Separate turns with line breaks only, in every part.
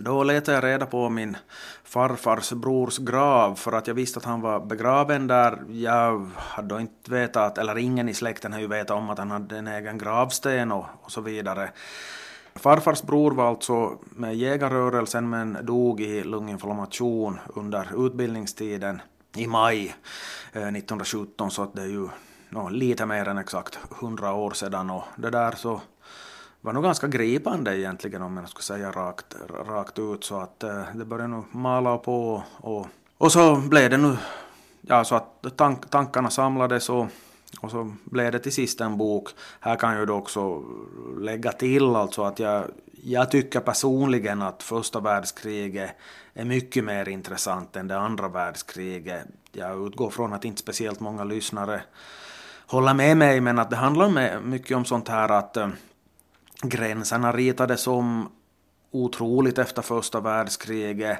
Då letade jag reda på min farfars brors grav för att jag visste att han var begraven där. Jag hade då inte vetat, eller ingen i släkten har ju vetat om att han hade en egen gravsten och, och så vidare. Farfars bror var alltså med jägarrörelsen men dog i lunginflammation under utbildningstiden i maj eh, 1917 så att det är ju no, lite mer än exakt hundra år sedan och det där så var nog ganska gripande egentligen om jag skulle säga rakt, rakt ut så att eh, det började nog mala på och, och så blev det nu ja så att tank, tankarna samlades och och så blev det till sist en bok. Här kan jag då också lägga till alltså att jag, jag tycker personligen att första världskriget är mycket mer intressant än det andra världskriget. Jag utgår från att inte speciellt många lyssnare håller med mig men att det handlar mycket om sånt här att eh, gränserna ritades om otroligt efter första världskriget.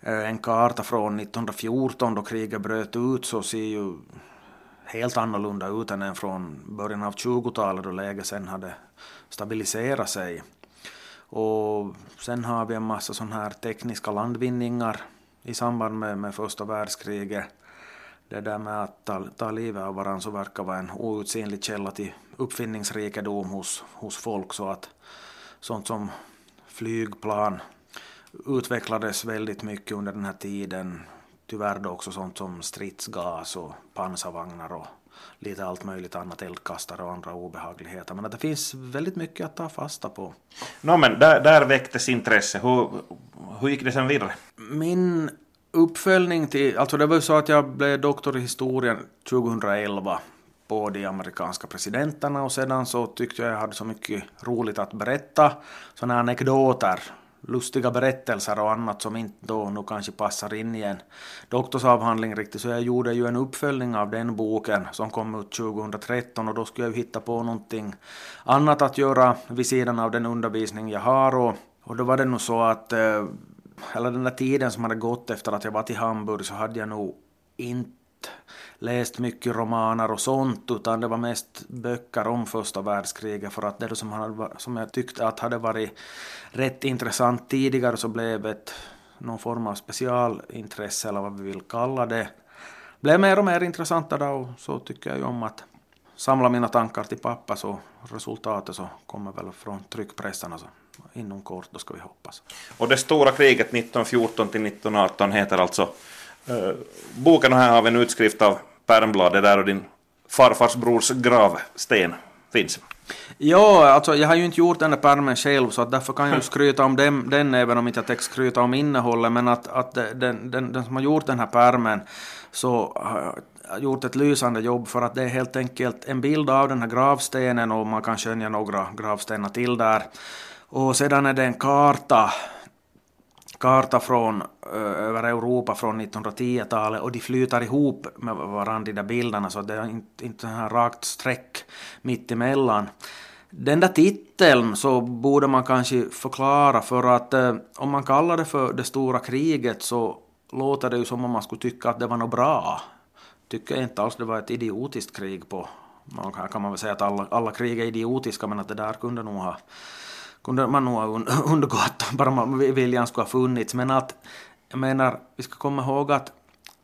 Eh, en karta från 1914 då kriget bröt ut så ser ju helt annorlunda ut än från början av 20-talet då läget sen hade stabiliserat sig. Och sen har vi en massa sådana här tekniska landvinningar i samband med, med första världskriget. Det där med att ta, ta livet av varandra så verkar vara en outsinlig källa till uppfinningsrikedom hos, hos folk så att sånt som flygplan utvecklades väldigt mycket under den här tiden tyvärr då också sånt som stridsgas och pansarvagnar och lite allt möjligt annat, eldkastare och andra obehagligheter. Men att det finns väldigt mycket att ta fasta på.
No, men där, där väcktes intresse. Hur, hur gick det sen vidare?
Min uppföljning till, alltså det var ju så att jag blev doktor i historia 2011 på de amerikanska presidenterna och sedan så tyckte jag jag hade så mycket roligt att berätta, sådana anekdoter lustiga berättelser och annat som inte då nu kanske passar in i en doktorsavhandling riktigt. Så jag gjorde ju en uppföljning av den boken som kom ut 2013 och då skulle jag ju hitta på någonting annat att göra vid sidan av den undervisning jag har och, och då var det nog så att eh, eller den där tiden som hade gått efter att jag var till Hamburg så hade jag nog inte läst mycket romaner och sånt utan det var mest böcker om första världskriget för att det som, hade, som jag tyckte att hade varit rätt intressant tidigare så blev ett någon form av specialintresse eller vad vi vill kalla det blev mer och mer intressanta då och så tycker jag ju om att samla mina tankar till pappa så resultatet så kommer väl från tryckpressarna så inom kort då ska vi hoppas.
Och det stora kriget 1914 till 1918 heter alltså eh, boken, boken här har vi en utskrift av pärmbladet där och din farfars brors gravsten finns.
Ja, alltså jag har ju inte gjort den där pärmen själv så att därför kan jag ju skryta om den, den även om inte jag tänkte skryta om innehållet men att, att den, den, den som har gjort den här pärmen så har gjort ett lysande jobb för att det är helt enkelt en bild av den här gravstenen och man kan skönja några gravstenar till där. Och sedan är det en karta karta från, eh, över Europa från 1910-talet och de flyter ihop med varandra de där bilderna så det är inte, inte här rakt streck mitt emellan. Den där titeln så borde man kanske förklara för att eh, om man kallar det för det stora kriget så låter det ju som om man skulle tycka att det var något bra. Tycker inte alls det var ett idiotiskt krig på. Man kan, kan man väl säga att alla, alla krig är idiotiska men att det där kunde nog ha kunde man nog ha undgått bara man viljan skulle ha funnits. Men att, jag menar, vi ska komma ihåg att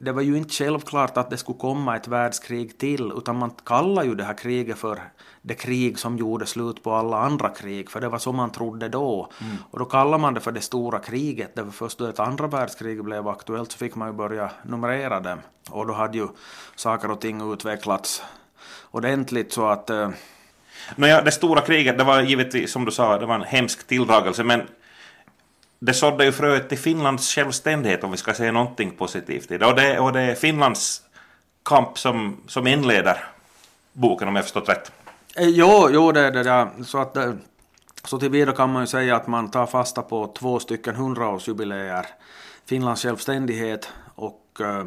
det var ju inte självklart att det skulle komma ett världskrig till, utan man kallar ju det här kriget för det krig som gjorde slut på alla andra krig, för det var så man trodde då. Mm. Och då kallar man det för det stora kriget, det var först då ett andra världskrig blev aktuellt så fick man ju börja numrera dem. Och då hade ju saker och ting utvecklats ordentligt så att eh,
Nåja, det stora kriget, det var givetvis, som du sa, det var en hemsk tilldragelse, men det sådde ju fröet till Finlands självständighet, om vi ska säga någonting positivt i det. Och det, och det är Finlands kamp som, som inleder boken, om jag förstått rätt.
Eh, jo, jo det är det. Där. Så, att, eh, så tillvida kan man ju säga att man tar fasta på två stycken hundraårsjubileer. Finlands självständighet och eh,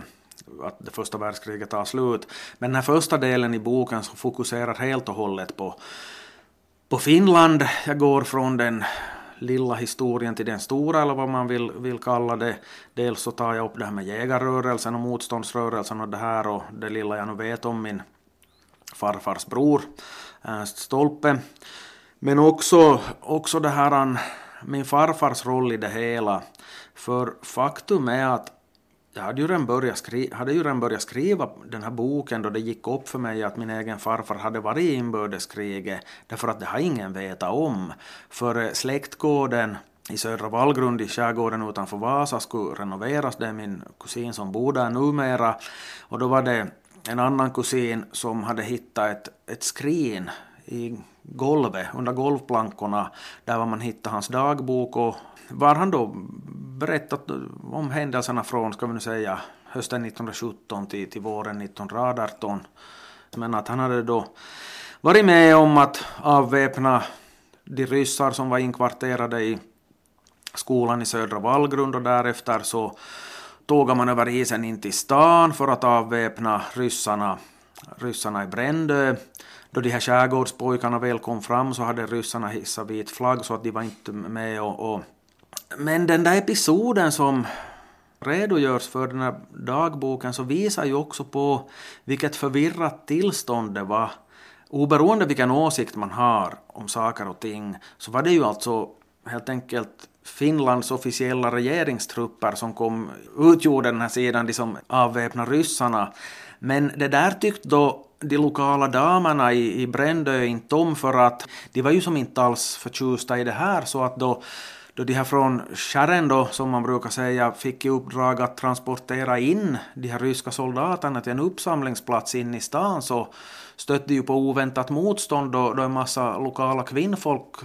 att det första världskriget tar slut. Men den här första delen i boken så fokuserar helt och hållet på, på Finland. Jag går från den lilla historien till den stora eller vad man vill, vill kalla det. Dels så tar jag upp det här med jägarrörelsen och motståndsrörelsen och det här och det lilla jag nu vet om min farfars bror Ernst Stolpe. Men också, också det här min farfars roll i det hela. För faktum är att jag hade ju, redan börjat skriva, hade ju redan börjat skriva den här boken då det gick upp för mig att min egen farfar hade varit i inbördeskriget, därför att det har ingen vetat om. För eh, släktgården i Södra Vallgrund i skärgården utanför Vasa skulle renoveras, det är min kusin som bor där numera, och då var det en annan kusin som hade hittat ett, ett skrin i golvet, under golvplankorna, där var man hittade hans dagbok och var han då berättat om händelserna från, ska vi nu säga, hösten 1917 till, till våren 1918. Men att han hade då varit med om att avväpna de ryssar som var inkvarterade i skolan i södra Vallgrund och därefter så tågade man över isen in till stan för att avväpna ryssarna, ryssarna i Brändö. Då de här skärgårdspojkarna väl kom fram så hade ryssarna hissat vit flagg så att de var inte med och, och men den där episoden som redogörs för den här dagboken så visar ju också på vilket förvirrat tillstånd det var. Oberoende vilken åsikt man har om saker och ting så var det ju alltså helt enkelt Finlands officiella regeringstrupper som kom, utgjorde den här sidan, de som avväpnade ryssarna. Men det där tyckte då de lokala damerna i, i Brändö inte om för att de var ju som inte alls förtjusta i det här så att då då de här från skären då, som man brukar säga, fick i uppdrag att transportera in de här ryska soldaterna till en uppsamlingsplats in i stan så stötte ju på oväntat motstånd då, då en massa lokala kvinnfolk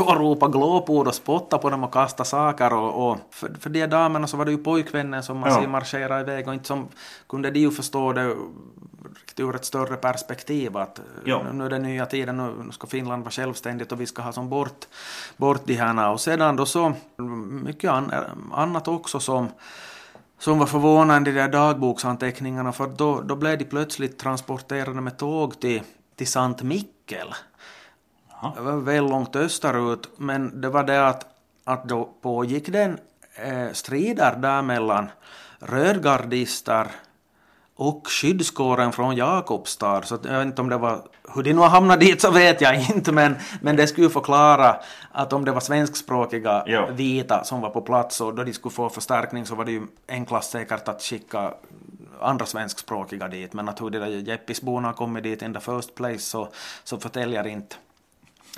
stod och ropade glåpord och spottade på dem och kastade saker och, och för, för de damerna så var det ju pojkvännen som man ja. marscherade iväg och inte som kunde de ju förstå det ur ett större perspektiv att ja. nu är det nya tiden, nu ska Finland vara självständigt och vi ska ha som bort, bort de här. Och sedan då så mycket annat också som som var förvånande i de där dagboksanteckningarna för då, då blev de plötsligt transporterade med tåg till, till Sankt Mikkel. Det var väl långt österut men det var det att, att då pågick det eh, strider där mellan rödgardister och skyddskåren från Jakobstad. Så jag vet inte om det var, hur de nu har hamnat dit så vet jag inte men, men det skulle förklara att om det var svenskspråkiga jo. vita som var på plats och då de skulle få förstärkning så var det ju enklast säkert att skicka andra svenskspråkiga dit men att hur de där Jeppisborna har kommit dit in the first place så, så förtäljer inte,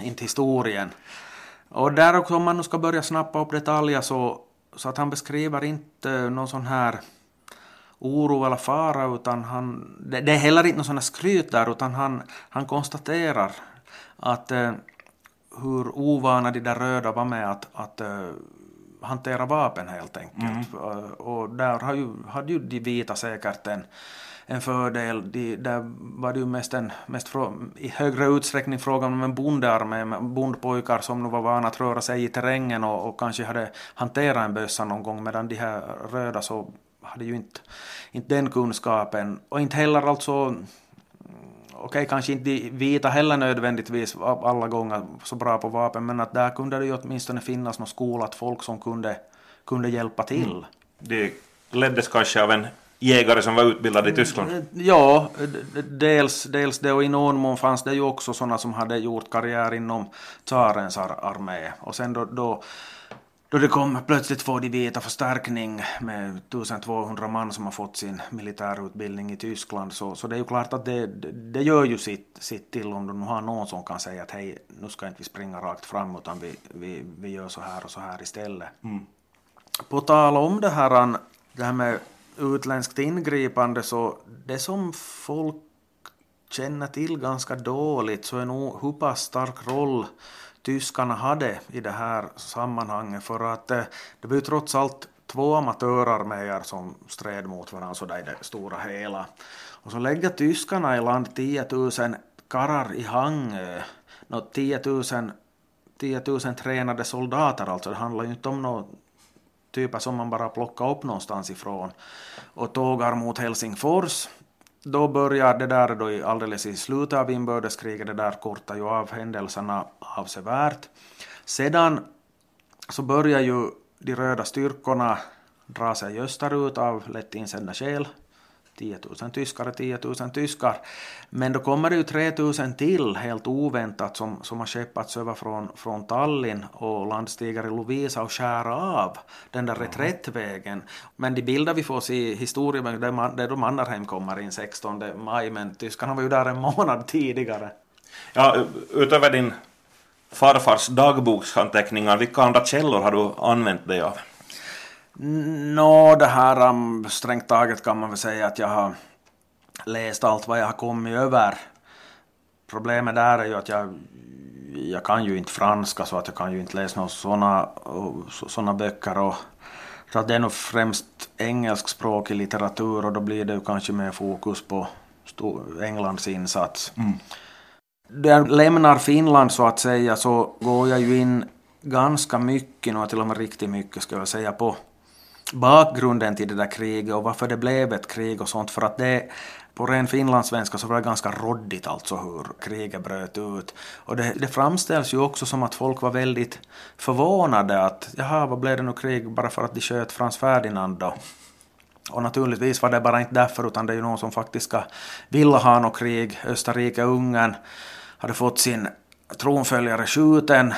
inte historien. Och där också om man nu ska börja snappa upp detaljer så, så att han beskriver inte någon sån här oro eller fara utan han, det, det är heller inte någon sån skryt där utan han, han konstaterar att eh, hur ovana de där röda var med att, att eh, hantera vapen helt enkelt. Mm. Och där har ju, hade ju de vita säkert en, en fördel. De, där var det ju mest, en, mest frå, i högre utsträckning frågan om en bondearmé med bondpojkar som nu var vana att röra sig i terrängen och, och kanske hade hanterat en bössa någon gång medan de här röda så hade ju inte, inte den kunskapen och inte heller alltså okej, okay, kanske inte de vita heller nödvändigtvis alla gånger så bra på vapen, men att där kunde det ju åtminstone finnas något skolat folk som kunde, kunde hjälpa till. Mm.
Det leddes kanske av en jägare som var utbildad i Tyskland? Mm,
ja, dels, dels det och i någon mån fanns det ju också sådana som hade gjort karriär inom tsarens armé. Och sen då, då då det kom plötsligt får de vita förstärkning med 1200 man som har fått sin militärutbildning i Tyskland så, så det är ju klart att det, det gör ju sitt, sitt till om du nu har någon som kan säga att hej, nu ska inte vi springa rakt fram utan vi, vi, vi gör så här och så här istället. Mm. På tal om det här, det här med utländskt ingripande så det som folk känner till ganska dåligt så är nog hur pass stark roll tyskarna hade i det här sammanhanget för att eh, det var ju trots allt två amatörarméer som stred mot varandra sådär i det stora hela. Och så lägger tyskarna i land 10 000 karrar i Hangö, 10 000, 10 000 tränade soldater alltså, det handlar ju inte om något typer som man bara plockar upp någonstans ifrån och tågar mot Helsingfors då börjar det där då alldeles i slutet av inbördeskriget, det där kortar ju av händelserna avsevärt. Sedan så börjar ju de röda styrkorna dra sig österut av lätt insända skäl. 10 000 tyskar 10 000 tyskar. Men då kommer det ju 3 000 till helt oväntat som, som har skeppats över från, från Tallinn och landstigare Lovisa och skär av den där reträttvägen. Men de bilder vi får se i historien det är då Mannerheim kommer in 16 maj men tyskarna var ju där en månad tidigare.
Ja, utöver din farfars dagboksanteckningar, vilka andra källor har du använt dig av?
Nå, det här um, strängt taget kan man väl säga att jag har läst allt vad jag har kommit över. Problemet där är ju att jag, jag kan ju inte franska så att jag kan ju inte läsa några sådana såna böcker. Och, så att det är nog främst engelskspråkig litteratur och då blir det ju kanske mer fokus på Englands insats. Mm. När jag lämnar Finland så att säga så går jag ju in ganska mycket, och till och med riktigt mycket ska jag säga, på bakgrunden till det där kriget och varför det blev ett krig och sånt. För att det på ren finlandssvenska så var det ganska råddigt alltså hur kriget bröt ut. Och det, det framställs ju också som att folk var väldigt förvånade att jaha, vad blev det nu krig bara för att de sköt Frans Ferdinand då? Och naturligtvis var det bara inte därför utan det är ju någon som faktiskt ska vilja ha något krig. Österrike-Ungern hade fått sin tronföljare skjuten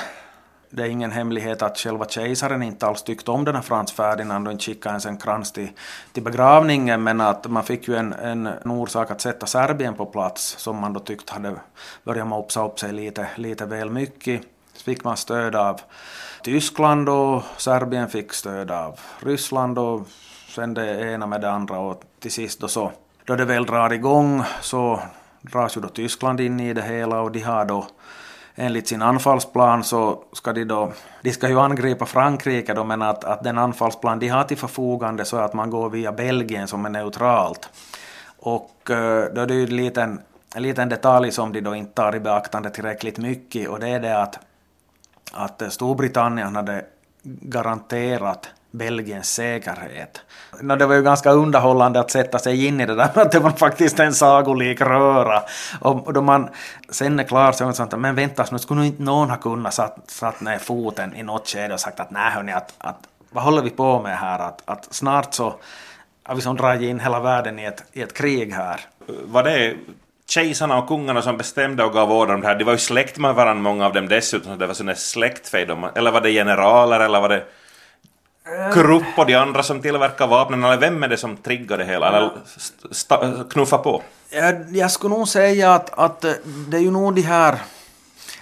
det är ingen hemlighet att själva kejsaren inte alls tyckte om den här Frans Ferdinand och inte skickade ens en krans till, till begravningen men att man fick ju en, en, en orsak att sätta Serbien på plats som man då tyckte hade börjat mopsa upp sig lite, lite väl mycket. Så fick man stöd av Tyskland och Serbien fick stöd av Ryssland och sen det ena med det andra och till sist då så då det väl drar igång så dras ju då Tyskland in i det hela och de har då enligt sin anfallsplan så ska de då, de ska ju angripa Frankrike då, men att, att den anfallsplan de har till förfogande så är att man går via Belgien som är neutralt. Och eh, då är det ju en liten, en liten detalj som de då inte tar i beaktande tillräckligt mycket och det är det att, att Storbritannien hade garanterat Belgiens säkerhet. No, det var ju ganska underhållande att sätta sig in i det där, att det var faktiskt en sagolik röra. Och då man sen är klar så är det sånt men vänta, nu skulle nog inte någon ha kunnat satt, satt ner foten i något skede och sagt att nej hörni, att, att vad håller vi på med här, att, att snart så har vi som dragit in hela världen i ett, i ett krig här.
Var det kejsarna och kungarna som bestämde och gav order om det här? De var ju släkt med varandra, många av dem dessutom, så det var sån släktfejd. Eller var det generaler, eller var det Krupp och de andra som tillverkar vapnen, eller vem är det som triggar det hela, eller knuffar på?
Jag, jag skulle nog säga att, att det är ju nog de här...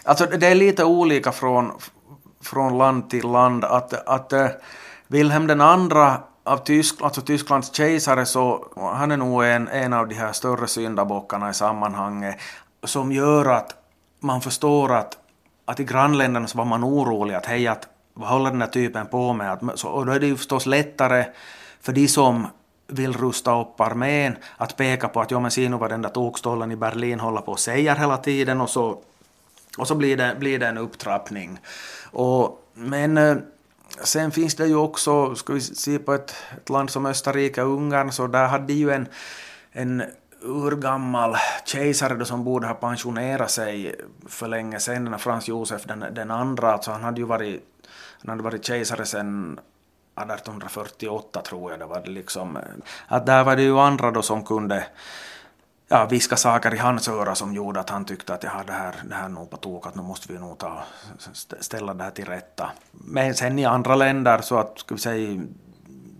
Alltså det är lite olika från, från land till land. Att, att Wilhelm den andra av Tyskland, alltså Tysklands kejsare, så han är nog en, en av de här större syndabockarna i sammanhanget som gör att man förstår att, att i grannländerna så var man orolig att hej, att vad håller den här typen på med? och då är det ju förstås lättare för de som vill rusta upp armén att peka på att ja men se nu vad den där tokstollen i Berlin håller på och säger hela tiden och så, och så blir, det, blir det en upptrappning. Och, men eh, sen finns det ju också, ska vi se på ett, ett land som Österrike-Ungern, så där hade de ju en, en urgammal kejsare då som borde ha pensionerat sig för länge sedan, Frans Josef den, den andra, alltså han hade ju varit han hade varit kejsare sedan 1848 tror jag det var. Liksom, att där var det ju andra då som kunde ja, viska saker i hans öra som gjorde att han tyckte att ja, det här, det här är nog på tok, att nu måste vi nog ta, ställa det här till rätta. Men sen i andra länder så att, ska vi säga,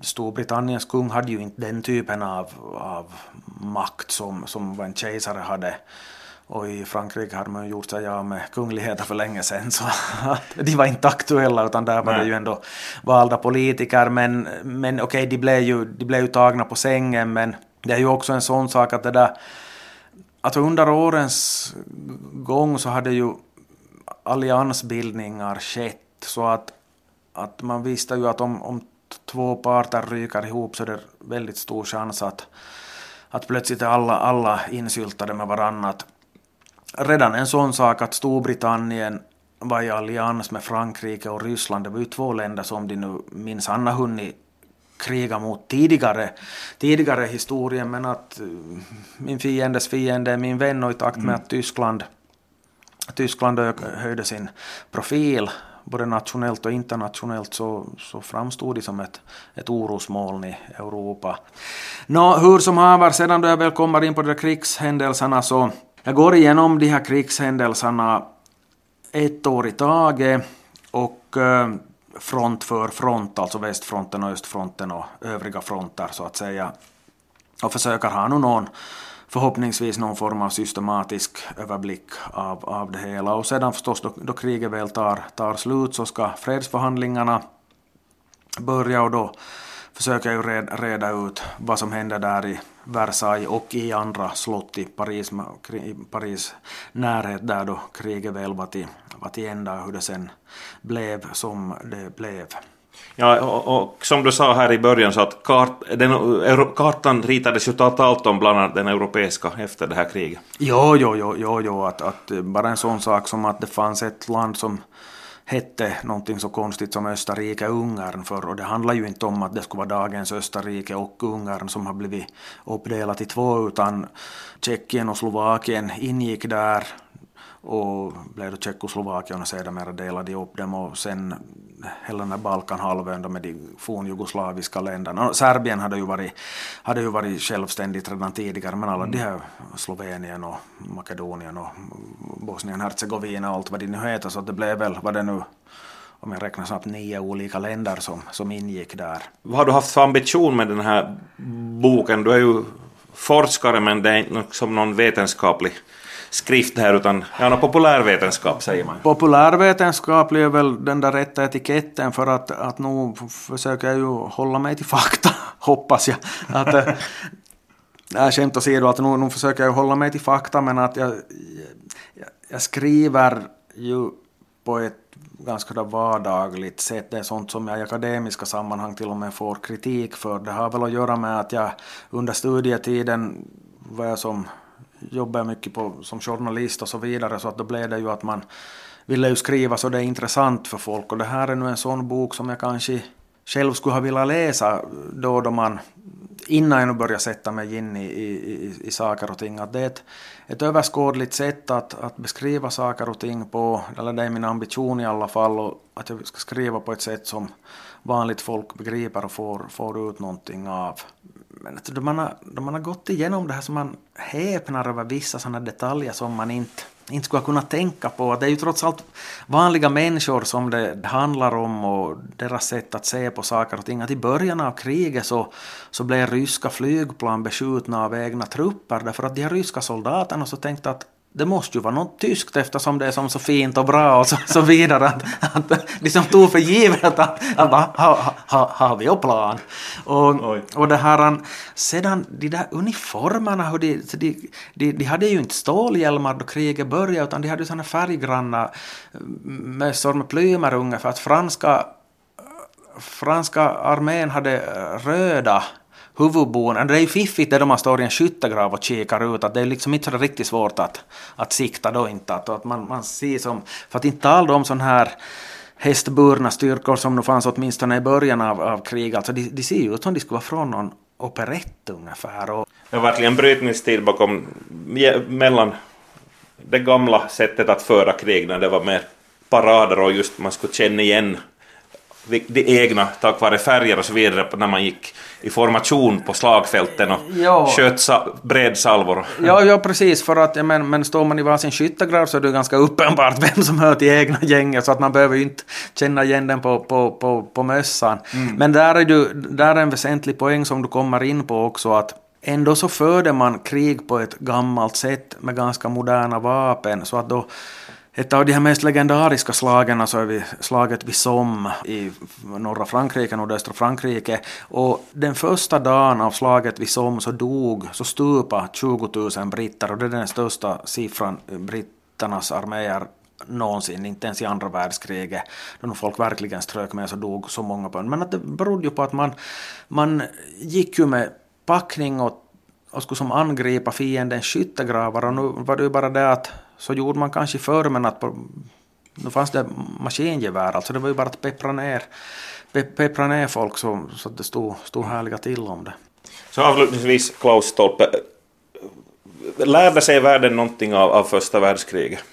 Storbritanniens kung hade ju inte den typen av, av makt som, som en kejsare hade. Och i Frankrike hade man gjort sig av med kungligheter för länge sedan så de var inte aktuella utan där var Nej. det ju ändå valda politiker men, men okej okay, de, blev ju, de blev ju tagna på sängen men det är ju också en sån sak att det där Alltså under årens gång så hade ju alliansbildningar skett så att, att man visste ju att om, om två parter ryker ihop så är det väldigt stor chans att, att plötsligt är alla, alla insyltade med varandra redan en sån sak att Storbritannien var i allians med Frankrike och Ryssland. Det var ju två länder som de nu minsann har hunnit kriga mot tidigare, tidigare historien men att eh, min fiendes fiende är min vän och i takt med mm. att Tyskland, Tyskland höjde sin profil både nationellt och internationellt så, så framstod det som ett, ett orosmoln i Europa. Nå, hur som haver, sedan då jag väl kommer in på de där krigshändelserna så jag går igenom de här krigshändelserna ett år i taget och eh, front för front, alltså västfronten och östfronten och övriga fronter så att säga. Och försöker ha någon förhoppningsvis någon form av systematisk överblick av, av det hela. Och sedan förstås då, då kriget väl tar, tar slut så ska fredsförhandlingarna börja och då försöker jag ju reda ut vad som händer där i Versailles och i andra slott i Paris, i Paris närhet där då kriget väl var till, var till ända och hur det sen blev som det blev.
Ja, och, och, som du sa här i början så att kart, den, kartan ritades ju totalt om bland annat den europeiska efter det här kriget.
Jo, jo, jo, jo, jo att, att eh, bara en sån sak som att det fanns ett land som hette någonting så konstigt som Österrike-Ungern förr, och det handlar ju inte om att det skulle vara dagens Österrike och Ungern som har blivit uppdelat i två utan Tjeckien och Slovakien ingick där och blev då Tjeckoslovakien och sedermera delade upp dem och sen hela den här Balkanhalvön med de fornjugoslaviska länderna. Serbien hade ju, varit, hade ju varit självständigt redan tidigare men alla mm. de här Slovenien och Makedonien och Bosnien-Hercegovina och allt vad de nu heter så det blev väl, vad det nu om jag räknar snabbt, nio olika länder som, som ingick där.
Vad har du haft för ambition med den här boken? Du är ju forskare men det är inte som någon vetenskaplig skrift här utan ja, no, populärvetenskap säger man.
Populärvetenskap är väl den där rätta etiketten för att, att nu försöker jag ju hålla mig till fakta, hoppas jag. Att, äh, skämt åsido, att nu, nu försöker jag hålla mig till fakta men att jag, jag, jag skriver ju på ett ganska vardagligt sätt. Det är sånt som jag i akademiska sammanhang till och med får kritik för. Det har väl att göra med att jag under studietiden var jag som jobbar mycket på, som journalist och så vidare så att då blev det ju att man ville ju skriva så det är intressant för folk och det här är nu en sån bok som jag kanske själv skulle ha velat läsa då då man innan jag nu börjar sätta mig in i, i, i, saker och ting. Att det är ett, ett överskådligt sätt att, att beskriva saker och ting på, eller det är min ambition i alla fall, och att jag ska skriva på ett sätt som vanligt folk begriper och får, får ut någonting av. Men då man, har, då man har gått igenom det här så man häpnar över vissa sådana detaljer som man inte, inte skulle kunna tänka på. Det är ju trots allt vanliga människor som det handlar om och deras sätt att se på saker och ting. Att i början av kriget så, så blev ryska flygplan beskjutna av egna trupper därför att de här ryska soldaterna så tänkte att det måste ju vara något tyskt eftersom det är som så fint och bra och så, så vidare. Att, att de som tog för givet att, att ha, ha, har vi och plan. Och, och det här, sedan de där uniformerna, hur de, de, de, de hade ju inte stålhjälmar då kriget började utan de hade sådana färggranna mössor med plymer ungefär. Att franska, franska armén hade röda huvudbon, det är ju fiffigt det då man står i en skyttegrav och kikar ut, att det är liksom inte så riktigt svårt att, att sikta då inte, att, att man, man ser som, för att inte tala om sån här hästburna styrkor som nu fanns åtminstone i början av, av kriget, alltså de, de ser ju ut som de skulle vara från någon operett ungefär. Och...
Det var verkligen brytningstid bakom, mellan det gamla sättet att föra krig när det var mer parader och just man skulle känna igen de egna tack vare färger och så vidare när man gick i formation på slagfälten och jo. sköt sa bredsalvor.
Ja, ja, precis, för att men, men står man i varsin skyttegrav så är det ganska uppenbart vem som hör till egna gänget så att man behöver ju inte känna igen den på, på, på, på mössan. Mm. Men där är, du, där är en väsentlig poäng som du kommer in på också att ändå så förde man krig på ett gammalt sätt med ganska moderna vapen så att då ett av de här mest legendariska slagen alltså är vi slaget vid Somme i norra Frankrike, nordöstra Frankrike. Och den första dagen av slaget vid Somme så dog, så stupa 20 000 britter. Och det är den största siffran britternas arméer någonsin, inte ens i andra världskriget, då folk verkligen strök med så dog så många på Men att det berodde ju på att man, man gick ju med packning och och skulle som angripa fiendens skyttegravar. Och nu var det ju bara det att så gjorde man kanske förr men att på, nu fanns det maskingevär alltså det var ju bara att peppra ner, pe, peppra ner folk så, så att det stod, stod härliga till om det.
Så avslutningsvis Klaus Stolpe, lärde sig världen någonting av, av första världskriget?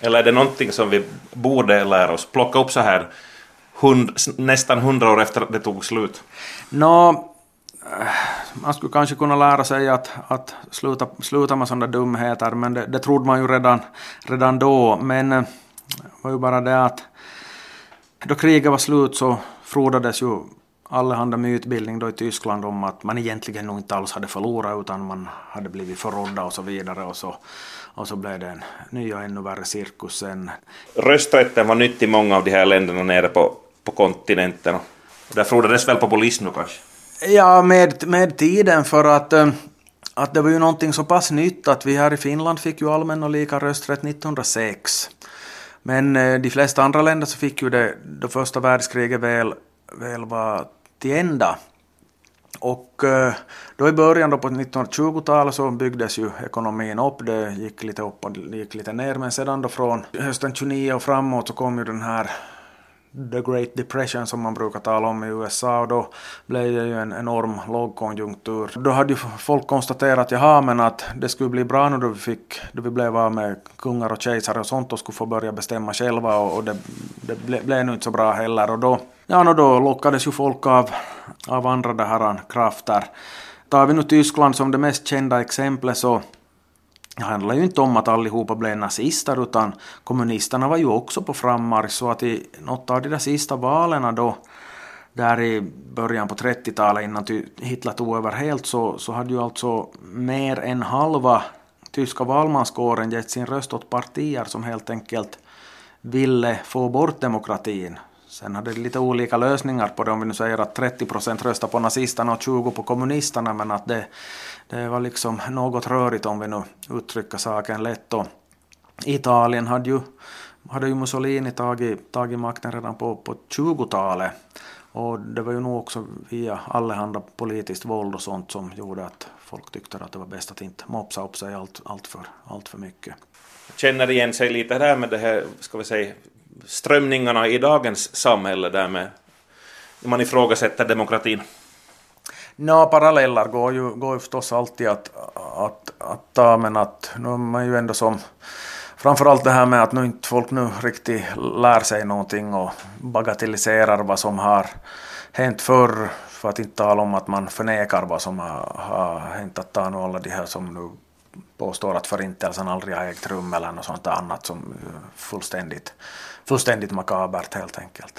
Eller är det någonting som vi borde lära oss? Plocka upp så här hund, nästan hundra år efter att det tog slut?
Nå, man skulle kanske kunna lära sig att, att sluta, sluta med sådana dumheter, men det, det trodde man ju redan, redan då. Men det var ju bara det att då kriget var slut så frodades ju allehanda mytbildning då i Tyskland om att man egentligen nog inte alls hade förlorat utan man hade blivit förrådda och så vidare och så, och så blev det en ny och ännu värre cirkus sen.
Rösträtten var nytt i många av de här länderna nere på, på kontinenten. Där frodades väl populism nu kanske?
Ja, med, med tiden för att, eh, att det var ju någonting så pass nytt att vi här i Finland fick ju allmän och lika rösträtt 1906. Men eh, de flesta andra länder så fick ju det då första världskriget väl, väl var till ända. Och eh, då i början då på 1920-talet så byggdes ju ekonomin upp, det gick lite upp och det gick lite ner, men sedan då från hösten 29 och framåt så kom ju den här the great depression som man brukar tala om i USA och då blev det ju en enorm lågkonjunktur. Då hade ju folk konstaterat jaha men att det skulle bli bra nu då vi, fick, då vi blev av med kungar och kejsare och sånt och skulle få börja bestämma själva och, och det, det ble, blev nu inte så bra heller och då, ja, och då lockades ju folk av, av andra det här krafter. Tar vi nu Tyskland som det mest kända exemplet så det handlar ju inte om att allihopa blev nazister utan kommunisterna var ju också på frammarsch så att i något av de där sista valen då där i början på 30-talet innan Hitler tog över helt så, så hade ju alltså mer än halva tyska valmanskåren gett sin röst åt partier som helt enkelt ville få bort demokratin. Sen hade det lite olika lösningar på det om vi nu säger att 30 procent röstar på nazisterna och 20 på kommunisterna men att det, det var liksom något rörigt om vi nu uttrycker saken lätt. Och Italien hade ju, hade ju Mussolini tagit, tagit makten redan på, på 20-talet. Och det var ju nog också via allehanda politiskt våld och sånt som gjorde att folk tyckte att det var bäst att inte mopsa upp sig allt, allt, för, allt för mycket.
Känner igen sig lite där med det här, ska vi säga, strömningarna i dagens samhälle där med man ifrågasätter demokratin?
Nå, paralleller går ju, går ju förstås alltid att, att, att ta, men att nu är man ju ändå som framförallt det här med att nu inte folk nu riktigt lär sig någonting och bagatelliserar vad som har hänt förr, för att inte tala om att man förnekar vad som har, har hänt, att ta nu alla de här som nu påstår att förintelsen aldrig har ägt rum eller något sånt annat som fullständigt, fullständigt makabert helt enkelt.